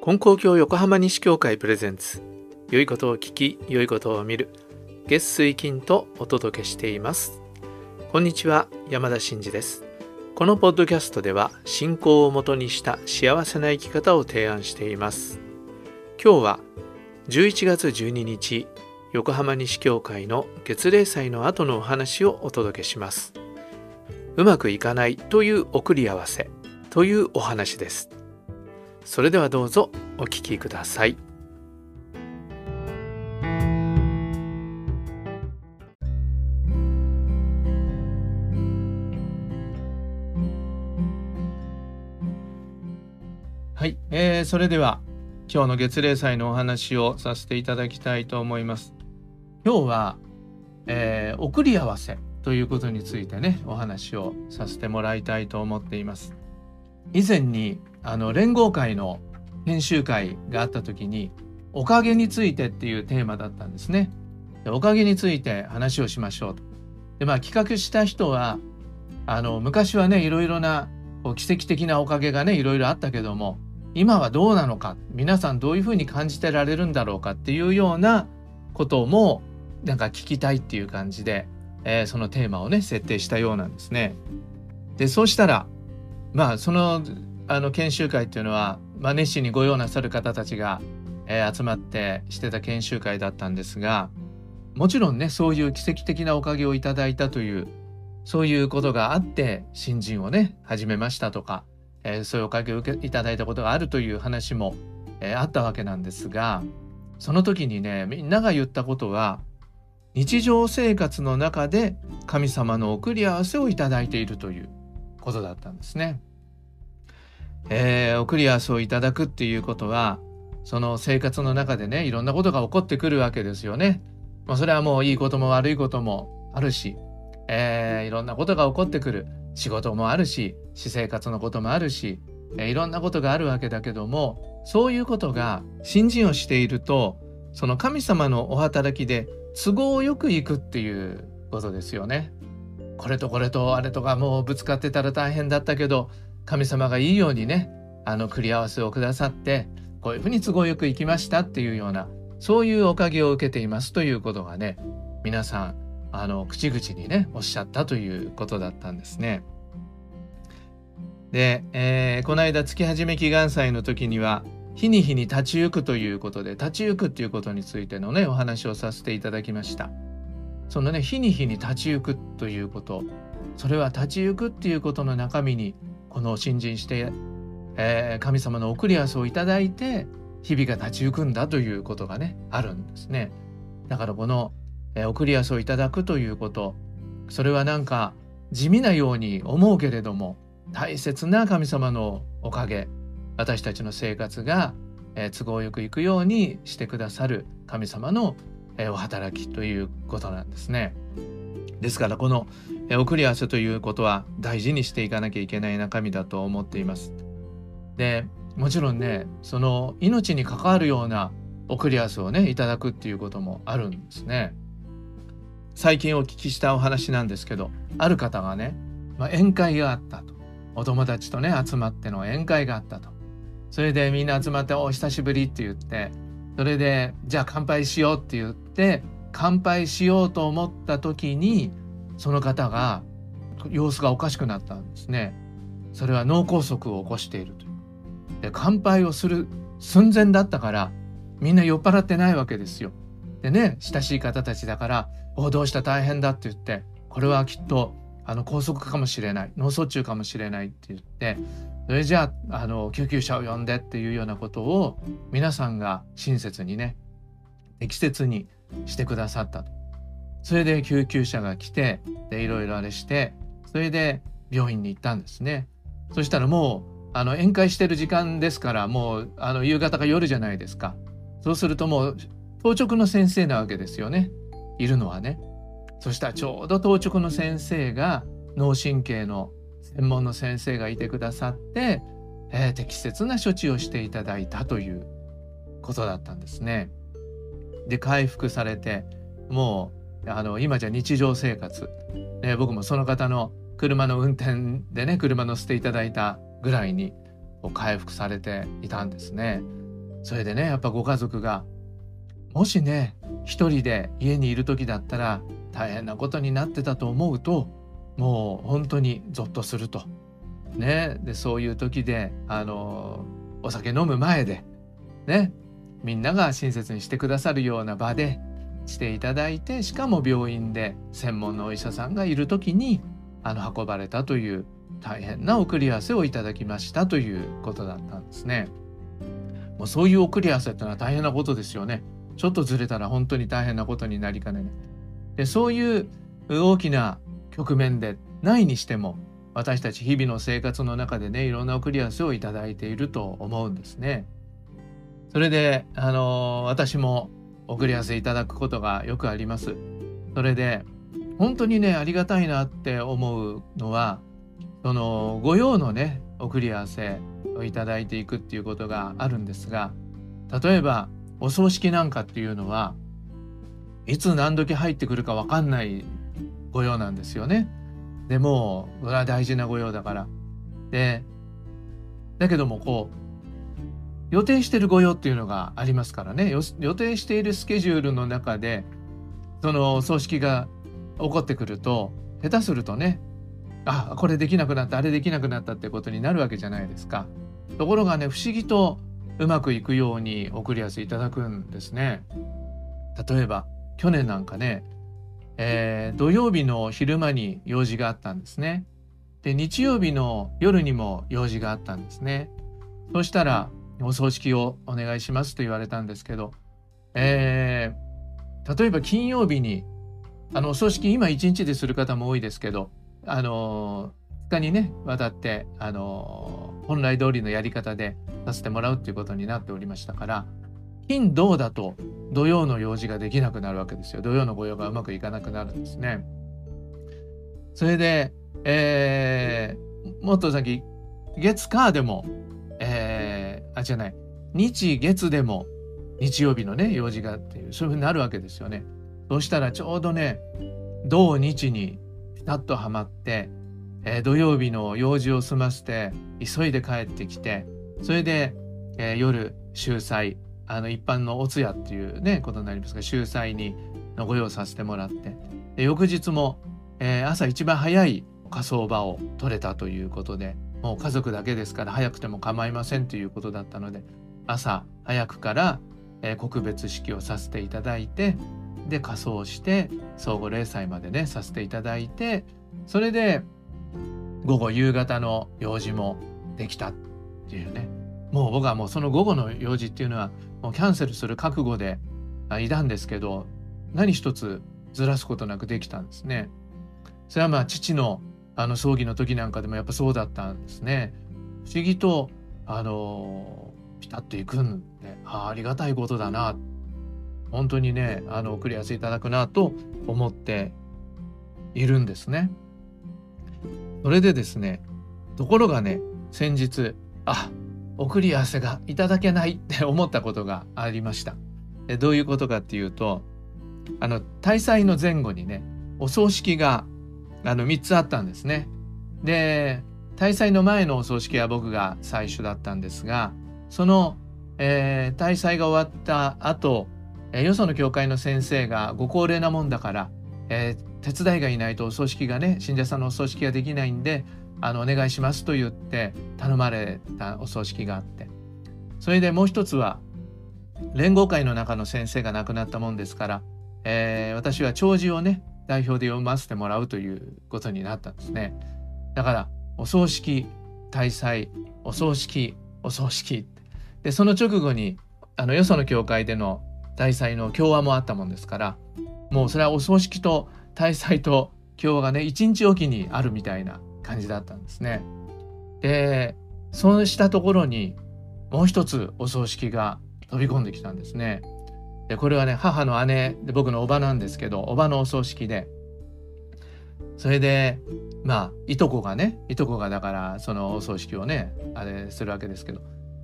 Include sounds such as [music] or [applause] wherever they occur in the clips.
金光教横浜西教会プレゼンツ。良いことを聞き良いことを見る。月水金とお届けしています。こんにちは山田真嗣です。このポッドキャストでは信仰をもとにした幸せな生き方を提案しています。今日は11月12日横浜西教会の月例祭の後のお話をお届けします。うまくいかないという送り合わせというお話です。それではどうぞお聞きください。はい、えー、それでは今日の月例祭のお話をさせていただきたいと思います。今日は、えー、送り合わせということについてねお話をさせてもらいたいと思っています。以前にあの連合会の研修会があった時におかげについてっていうテーマだったんですね。でおかげについて話をしましょうと。でまあ企画した人はあの昔はねいろいろなこう奇跡的なおかげがねいろいろあったけども今はどうなのか皆さんどういうふうに感じてられるんだろうかっていうようなこともなんか聞きたいっていう感じで、えー、そのテーマをね設定したようなんですね。でそうしたらまあそのあの研修会っていうのは、まあ、熱心にご用なさる方たちが、えー、集まってしてた研修会だったんですがもちろんねそういう奇跡的なおかげをいただいたというそういうことがあって新人をね始めましたとか、えー、そういうおかげを受けいただいたことがあるという話も、えー、あったわけなんですがその時にねみんなが言ったことは日常生活の中で神様の送り合わせをいただいているということだったんですね。えー、送り合わせをいただくっていうことはその生活の中でねいろんなことが起こってくるわけですよね。まあ、それはもういいことも悪いこともあるし、えー、いろんなことが起こってくる仕事もあるし私生活のこともあるし、えー、いろんなことがあるわけだけどもそういうことが信心をしているとその神様のお働きで都合よくいくっていうことですよね。これとこれとあれとかもうぶつかってたら大変だったけど神様がいいようにねあの繰り合わせをくださってこういうふうに都合よくいきましたっていうようなそういうおかげを受けていますということがね皆さんあの口々にねおっしゃったということだったんですね。で、えー、この間月始め祈願祭の時には日に日に立ち行くということで立ち行くっていうことについてのねお話をさせていただきました。そのね日に日に立ち行くということそれは立ち行くっていうことの中身にこの信心して、えー、神様の送り合わせをいただいて日々が立ち行くんだということがねあるんですね。だからこの、えー、送り合わせをいただくということそれはなんか地味なように思うけれども大切な神様のおかげ私たちの生活が、えー、都合よくいくようにしてくださる神様の、えー、お働きということなんですね。ですからこの送り合わせということは大事にしていかなきゃいけない中身だと思っています。でもちろんねその命に関わるような送り合わせをねいただくっていうこともあるんですね。最近お聞きしたお話なんですけどある方がね、まあ、宴会があったとお友達とね集まっての宴会があったとそれでみんな集まって「お久しぶり」って言ってそれで「じゃあ乾杯しよう」って言って乾杯しようと思った時にその方が様子がおかしくなったんですね。それは脳梗塞を起こしているという。で乾杯をする寸前だったからみんな酔っ払ってないわけですよ。でね親しい方たちだから「おどうした？大変だ」って言ってこれはきっとあの拘束かもしれない脳卒中かもしれないって言ってそれじゃああの救急車を呼んでっていうようなことを皆さんが親切にね適切にしてくださったと。それで救急車が来てでいろいろあれしてそれで病院に行ったんですね。そしたらもうあの宴会してる時間ですからもうあの夕方か夜じゃないですか。そうするともう当直の先生なわけですよね。いるのはね。そしたらちょうど当直の先生が脳神経の専門の先生がいてくださって、えー、適切な処置をしていただいたということだったんですね。で回復されてもうあの今じゃ日常生活、ね、僕もその方の車の運転でね車乗せていただいたぐらいに回復されていたんですね。それでねやっぱご家族がもしね一人で家にいる時だったら大変なことになってたと思うともう本当にゾッとすると。ね、でそういう時であのお酒飲む前でねみんなが親切にしてくださるような場でしていただいてしかも病院で専門のお医者さんがいる時にあの運ばれたという大変な送り合わせをいただきましたということだったんですね。もうそういう送り合わせってのは大変なことですよね。ちょっとずれたら本当に大変なことになりかねない。でそういう大きな局面でないにしても私たち日々の生活の中でねいろんな送り合わせをいただいていると思うんですね。それであの私も送り合わせいただくことがよくあります。それで本当にねありがたいなって思うのはその御用のね送り合わせをいただいていくっていうことがあるんですが例えばお葬式なんかっていうのはいつ何時入ってくるか分かんない御用なんですよね。でもそれは大事な御用だから。でだけどもこう予定してる御用っていうのがありますからね予定しているスケジュールの中でその葬式が起こってくると下手するとねあこれできなくなったあれできなくなったってことになるわけじゃないですか。ところがね不思議とうまくいくように送りやすいただくんですね。例えば去年なんかね、えー、土曜日の昼間に用事があったんですね。で日曜日の夜にも用事があったんですね。そしたらお葬式をお願いしますと言われたんですけど、えー、例えば金曜日にあのお葬式今一日でする方も多いですけどあの2日にねわたってあの本来通りのやり方でさせてもらうっていうことになっておりましたから金土だと土曜の用事ができなくなるわけですよ土曜の御用がうまくいかなくなるんですね。それで、えー、もっと先月火でも、あじゃない日月でも日曜日のね用事がっていうそういうふうになるわけですよね。そしたらちょうどね土日にピタッとはまって、えー、土曜日の用事を済ませて急いで帰ってきてそれで、えー、夜秀祭あの一般のお通夜っていうねことになりますが秀祭にのご用させてもらってで翌日も、えー、朝一番早い火葬場を取れたということでもう家族だけですから早くても構いませんということだったので朝早くから、え、告別式をさせていただいてで仮装して相互礼祭までねさせていただいてそれで午後夕方の用事もできたっていうねもう僕はもうその午後の用事っていうのはもうキャンセルする覚悟でいたんですけど何一つずらすことなくできたんですね。それはまあ父のあの葬儀の時なんかでもやっぱそうだったんですね。不思議とあのピタッといくんであありがたいことだな本当にねあの送り合わせいただくなと思っているんですね。それでですねところがね先日あ送り合わせがいただけないって [laughs] 思ったことがありました。でどういうことかっていうとあの大祭の前後にねお葬式があの3つあったんですね。で大祭の前のお葬式は僕が最初だったんですがその、えー、大祭が終わった後えー、よその教会の先生がご高齢なもんだから、えー、手伝いがいないとお葬式がね信者さんのお葬式ができないんであのお願いしますと言って頼まれたお葬式があってそれでもう一つは連合会の中の先生が亡くなったもんですから、えー、私は弔辞をね代表で読ませてもらうということになったんですねだからお葬式大祭お葬式お葬式でその直後にあのよその教会での大祭の共和もあったもんですからもうそれはお葬式と大祭と共和がね一日おきにあるみたいな感じだったんですね。でそうしたところにもう一つお葬式が飛び込んできたんですね。でこれはね母の姉で僕のおばなんですけどおばのお葬式でそれでまあいとこがねいとこがだからそのお葬式をねあれするわけですけど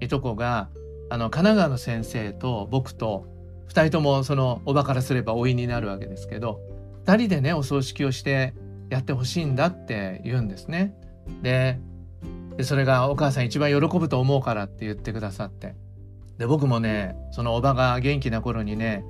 いとこがあの神奈川の先生と僕と2人ともそのおばからすれば老いになるわけですけど2人でねお葬式をしてやってほしいんだって言うんですね。でそれがお母さん一番喜ぶと思うからって言ってくださってで僕もねそのおばが元気な頃にね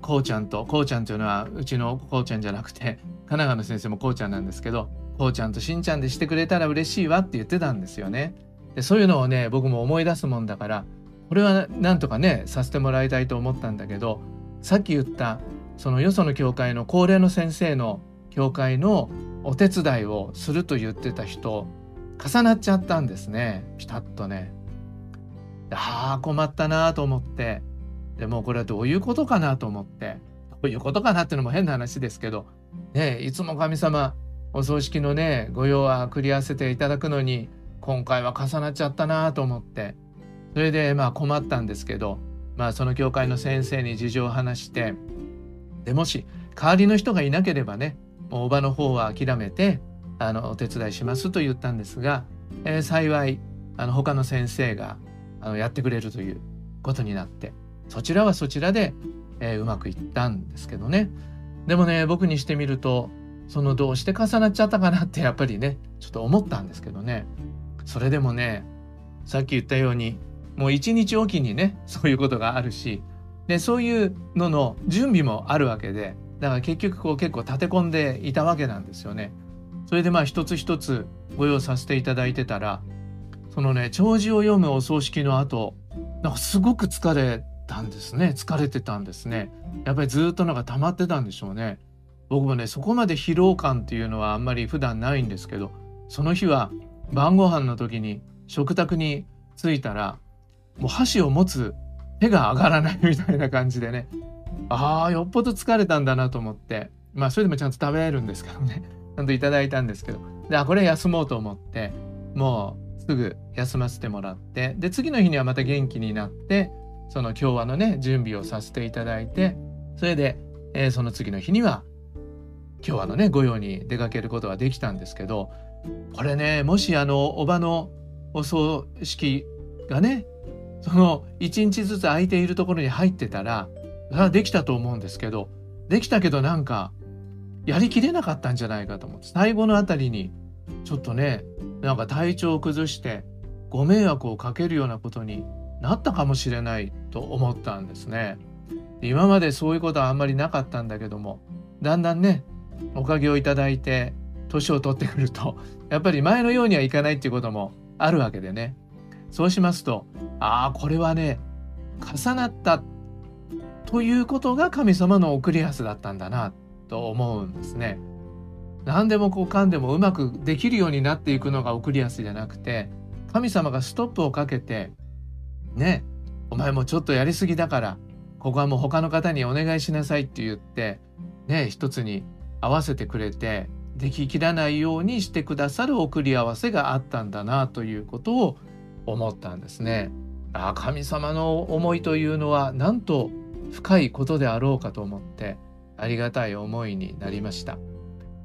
こうちゃんとこうちゃんというのはうちのこうちゃんじゃなくて神奈川の先生もこうちゃんなんですけどこうちゃんとしんちゃんでしてくれたら嬉しいわって言ってたんですよね。でそういうのをね僕も思い出すもんだからこれはなんとかねさせてもらいたいと思ったんだけどさっき言ったそのよその教会の高齢の先生の教会のお手伝いをすると言ってた人重なっちゃったんですねピタッとね。ああ困ったなと思って。でもこれはどういうことかなと思って。どういうことかなっていうのも変な話ですけど、ね、いつも神様お葬式のね御用は繰り合わせていただくのに今回は重なっちゃったなと思って。それでまあ困ったんですけどまあその教会の先生に事情を話して。でもし代わりの人がいなければねもうおばの方は諦めてあのお手伝いしますと言ったんですが、えー、幸いあの他の先生があのやってくれるということになってそちらはそちらで、えー、うまくいったんですけどねでもね僕にしてみるとそのどうして重なっちゃったかなってやっぱりねちょっと思ったんですけどねそれでもねさっき言ったようにもう一日おきにねそういうことがあるしでそういうのの準備もあるわけでだから結局こう結構立て込んでいたわけなんですよね。それでまあ一つ一つご用させていただいてたらそのね弔辞を読むお葬式の後なんかすごく疲れたんですね。疲れてたんですね。やっぱりずっとなんか溜まってたんでしょうね。僕もねそこまで疲労感っていうのはあんまり普段ないんですけどその日は晩ご飯の時に食卓に着いたらもう箸を持つ手が上がらないみたいな感じでねああよっぽど疲れたんだなと思ってまあそれでもちゃんと食べられるんですけどね。ちゃんといただいたんですけどであこれ休もうと思ってもうすぐ休ませてもらってで次の日にはまた元気になってその今日はのね準備をさせていただいてそれで、えー、その次の日には今日はのね御用に出かけることができたんですけどこれねもしあのおばのお葬式がねその1日ずつ空いているところに入ってたらできたと思うんですけどできたけどなんかやりきれなかったんじゃないかと思って最後のあたりにちょっとねなんか体調を崩してご迷惑をかけるようなことになったかもしれないと思ったんですね。今までそういうことはあんまりなかったんだけどもだんだんねおかげをいただいて年を取ってくると [laughs] やっぱり前のようにはいかないっていうこともあるわけでねそうしますとああこれはね重なったということが神様の送りやすだったんだなと思うんですね。何でもこうかんでもうまくできるようになっていくのが送りやすいじゃなくて神様がストップをかけてねお前もちょっとやりすぎだからここはもう他の方にお願いしなさいって言ってね一つに合わせてくれてでききらないようにしてくださる送り合わせがあったんだなということを思ったんですね。あ神様の思いというのはなんと深いことであろうかと思ってありがたい思いになりました。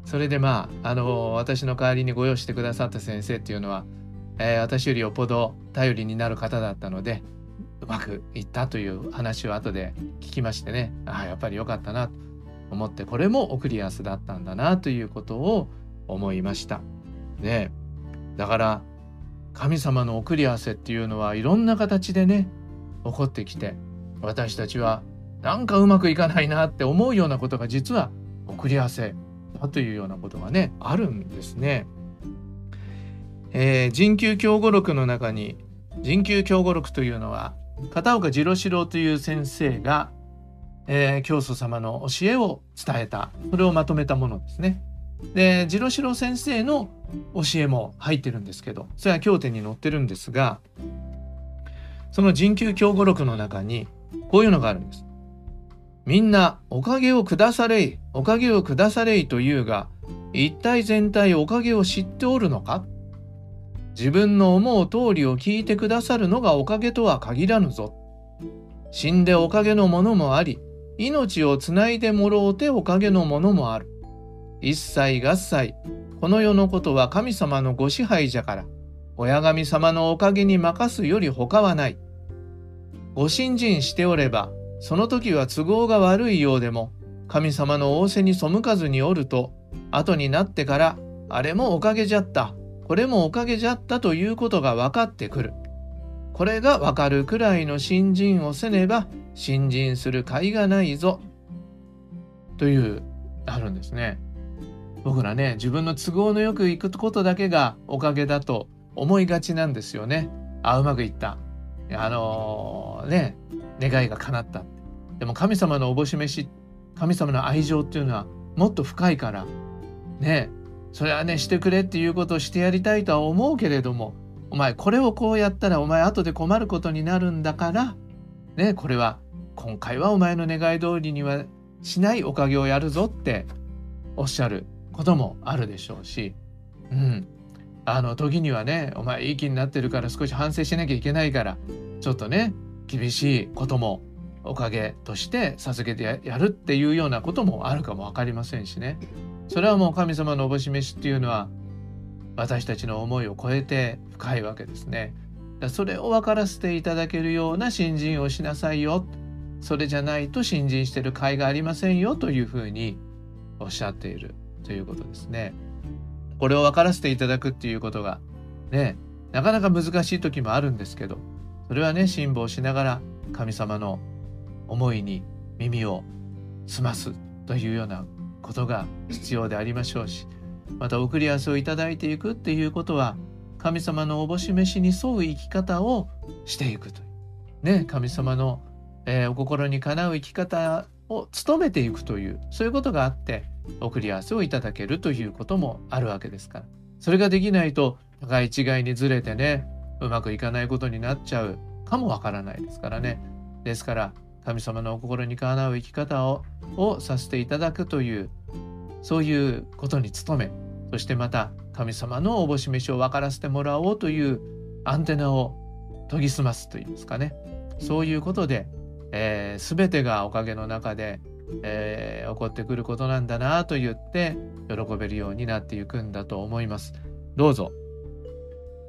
それでまああの私の代わりにご用意してくださった先生っていうのは、えー、私よりよっぽど頼りになる方だったのでうまくいったという話を後で聞きましてねああやっぱり良かったなと思ってこれも送りやすだったんだなということを思いました。ねだから神様の送り合わせっていうのはいろんな形でね起こってきて私たちはなんかうまくいかないなって思うようなことが実は送り合わせだというようなことがねあるんですね。えー、人宮教語録の中に人宮教語録というのは片岡次郎四郎という先生が、えー、教祖様の教えを伝えたそれをまとめたものですね。で次郎四郎先生の教えも入ってるんですけどそれは経典に載ってるんですがその人宮教語録の中にこういうのがあるんです。みんなおかげをくだされい、おかげをくだされいというが、一体全体おかげを知っておるのか？自分の思う通りを聞いてくださるのがおかげとは限らぬぞ。死んでおかげのものもあり、命をつないでもろうておかげのものもある。一切合切、この世のことは神様のご支配じゃから、親神様のおかげに任すより他はない。ご信心しておれば、その時は都合が悪いようでも神様の仰せに背かずにおると後になってからあれもおかげじゃったこれもおかげじゃったということが分かってくるこれがわかるくらいの信心をせねば信心する甲斐がないぞというあるんですね。僕らね自分の都合のよくいくことだけがおかげだと思いがちなんですよね。あうまくいったあのー、ね願いが叶った。でも神様のおぼし飯神様の愛情っていうのはもっと深いからねそれはねしてくれっていうことをしてやりたいとは思うけれどもお前これをこうやったらお前後で困ることになるんだからねこれは今回はお前の願い通りにはしないおかげをやるぞっておっしゃることもあるでしょうし、うん、あの時にはねお前いい気になってるから少し反省しなきゃいけないからちょっとね厳しいこともおかげとして授けてやるっていうようなこともあるかも分かりませんしねそれはもう神様のおぼし飯っていうのは私たちの思いを超えて深いわけですね。それを分からせていただけるような信心をしなさいよそれじゃないと信心してる甲斐がありませんよというふうにおっしゃっているということですね。これを分からせていただくっていうことがねなかなか難しい時もあるんですけどそれはね辛抱しながら神様の思いに耳を澄ますというようなことが必要でありましょうしまた送り合わせをいただいていくっていうことは神様のおぼし飯に沿う生き方をしていくという。ね神様の、えー、お心にかなう生き方を努めていくというそういうことがあって送り合わせをいただけるということもあるわけですから。それができないと互い違いにずれてねうまくいかないことになっちゃうかもわからないですからね。ですから神様のお心にかなう生き方ををさせていただくというそういうことに努めそしてまた神様のおぼし飯を分からせてもらおうというアンテナを研ぎ澄ますといいますかね。そういうことで、えー、全てがおかげの中で、えー、起こってくることなんだなと言って喜べるようになっていくんだと思います。どうぞ。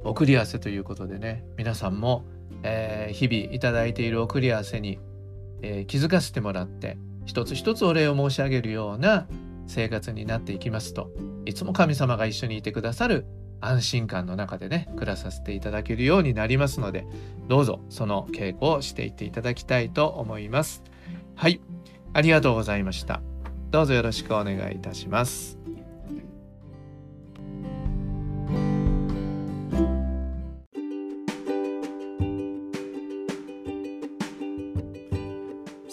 送り合わせということでね皆さんも、えー、日々いただいている送り合わせに、えー、気づかせてもらって一つ一つお礼を申し上げるような生活になっていきますといつも神様が一緒にいてくださる安心感の中でね暮らさせていただけるようになりますのでどうぞその稽古をしていっていただきたいと思います。はいありがとうございました。どうぞよろしくお願いいたします。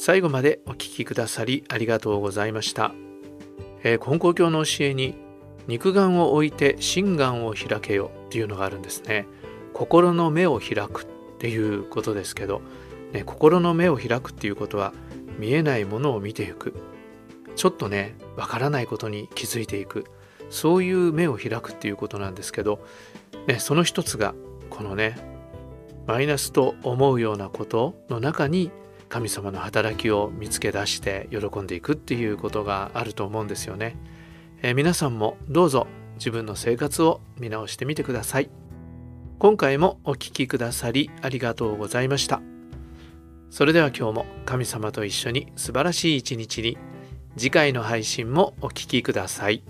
最後までお聞きくださりありがとうございました。えー、根高教の教えに肉眼を置いて心眼を開けよっていうのがあるんですね。心の目を開くっていうことですけど、ね、心の目を開くっていうことは見えないものを見ていくちょっとねわからないことに気づいていくそういう目を開くっていうことなんですけど、ね、その一つがこのねマイナスと思うようなことの中に神様の働きを見つけ出して喜んでいくっていうことがあると思うんですよね。えー、皆さんもどうぞ自分の生活を見直してみてください。今回もお聴きくださりありがとうございました。それでは今日も神様と一緒に素晴らしい一日に次回の配信もお聴きください。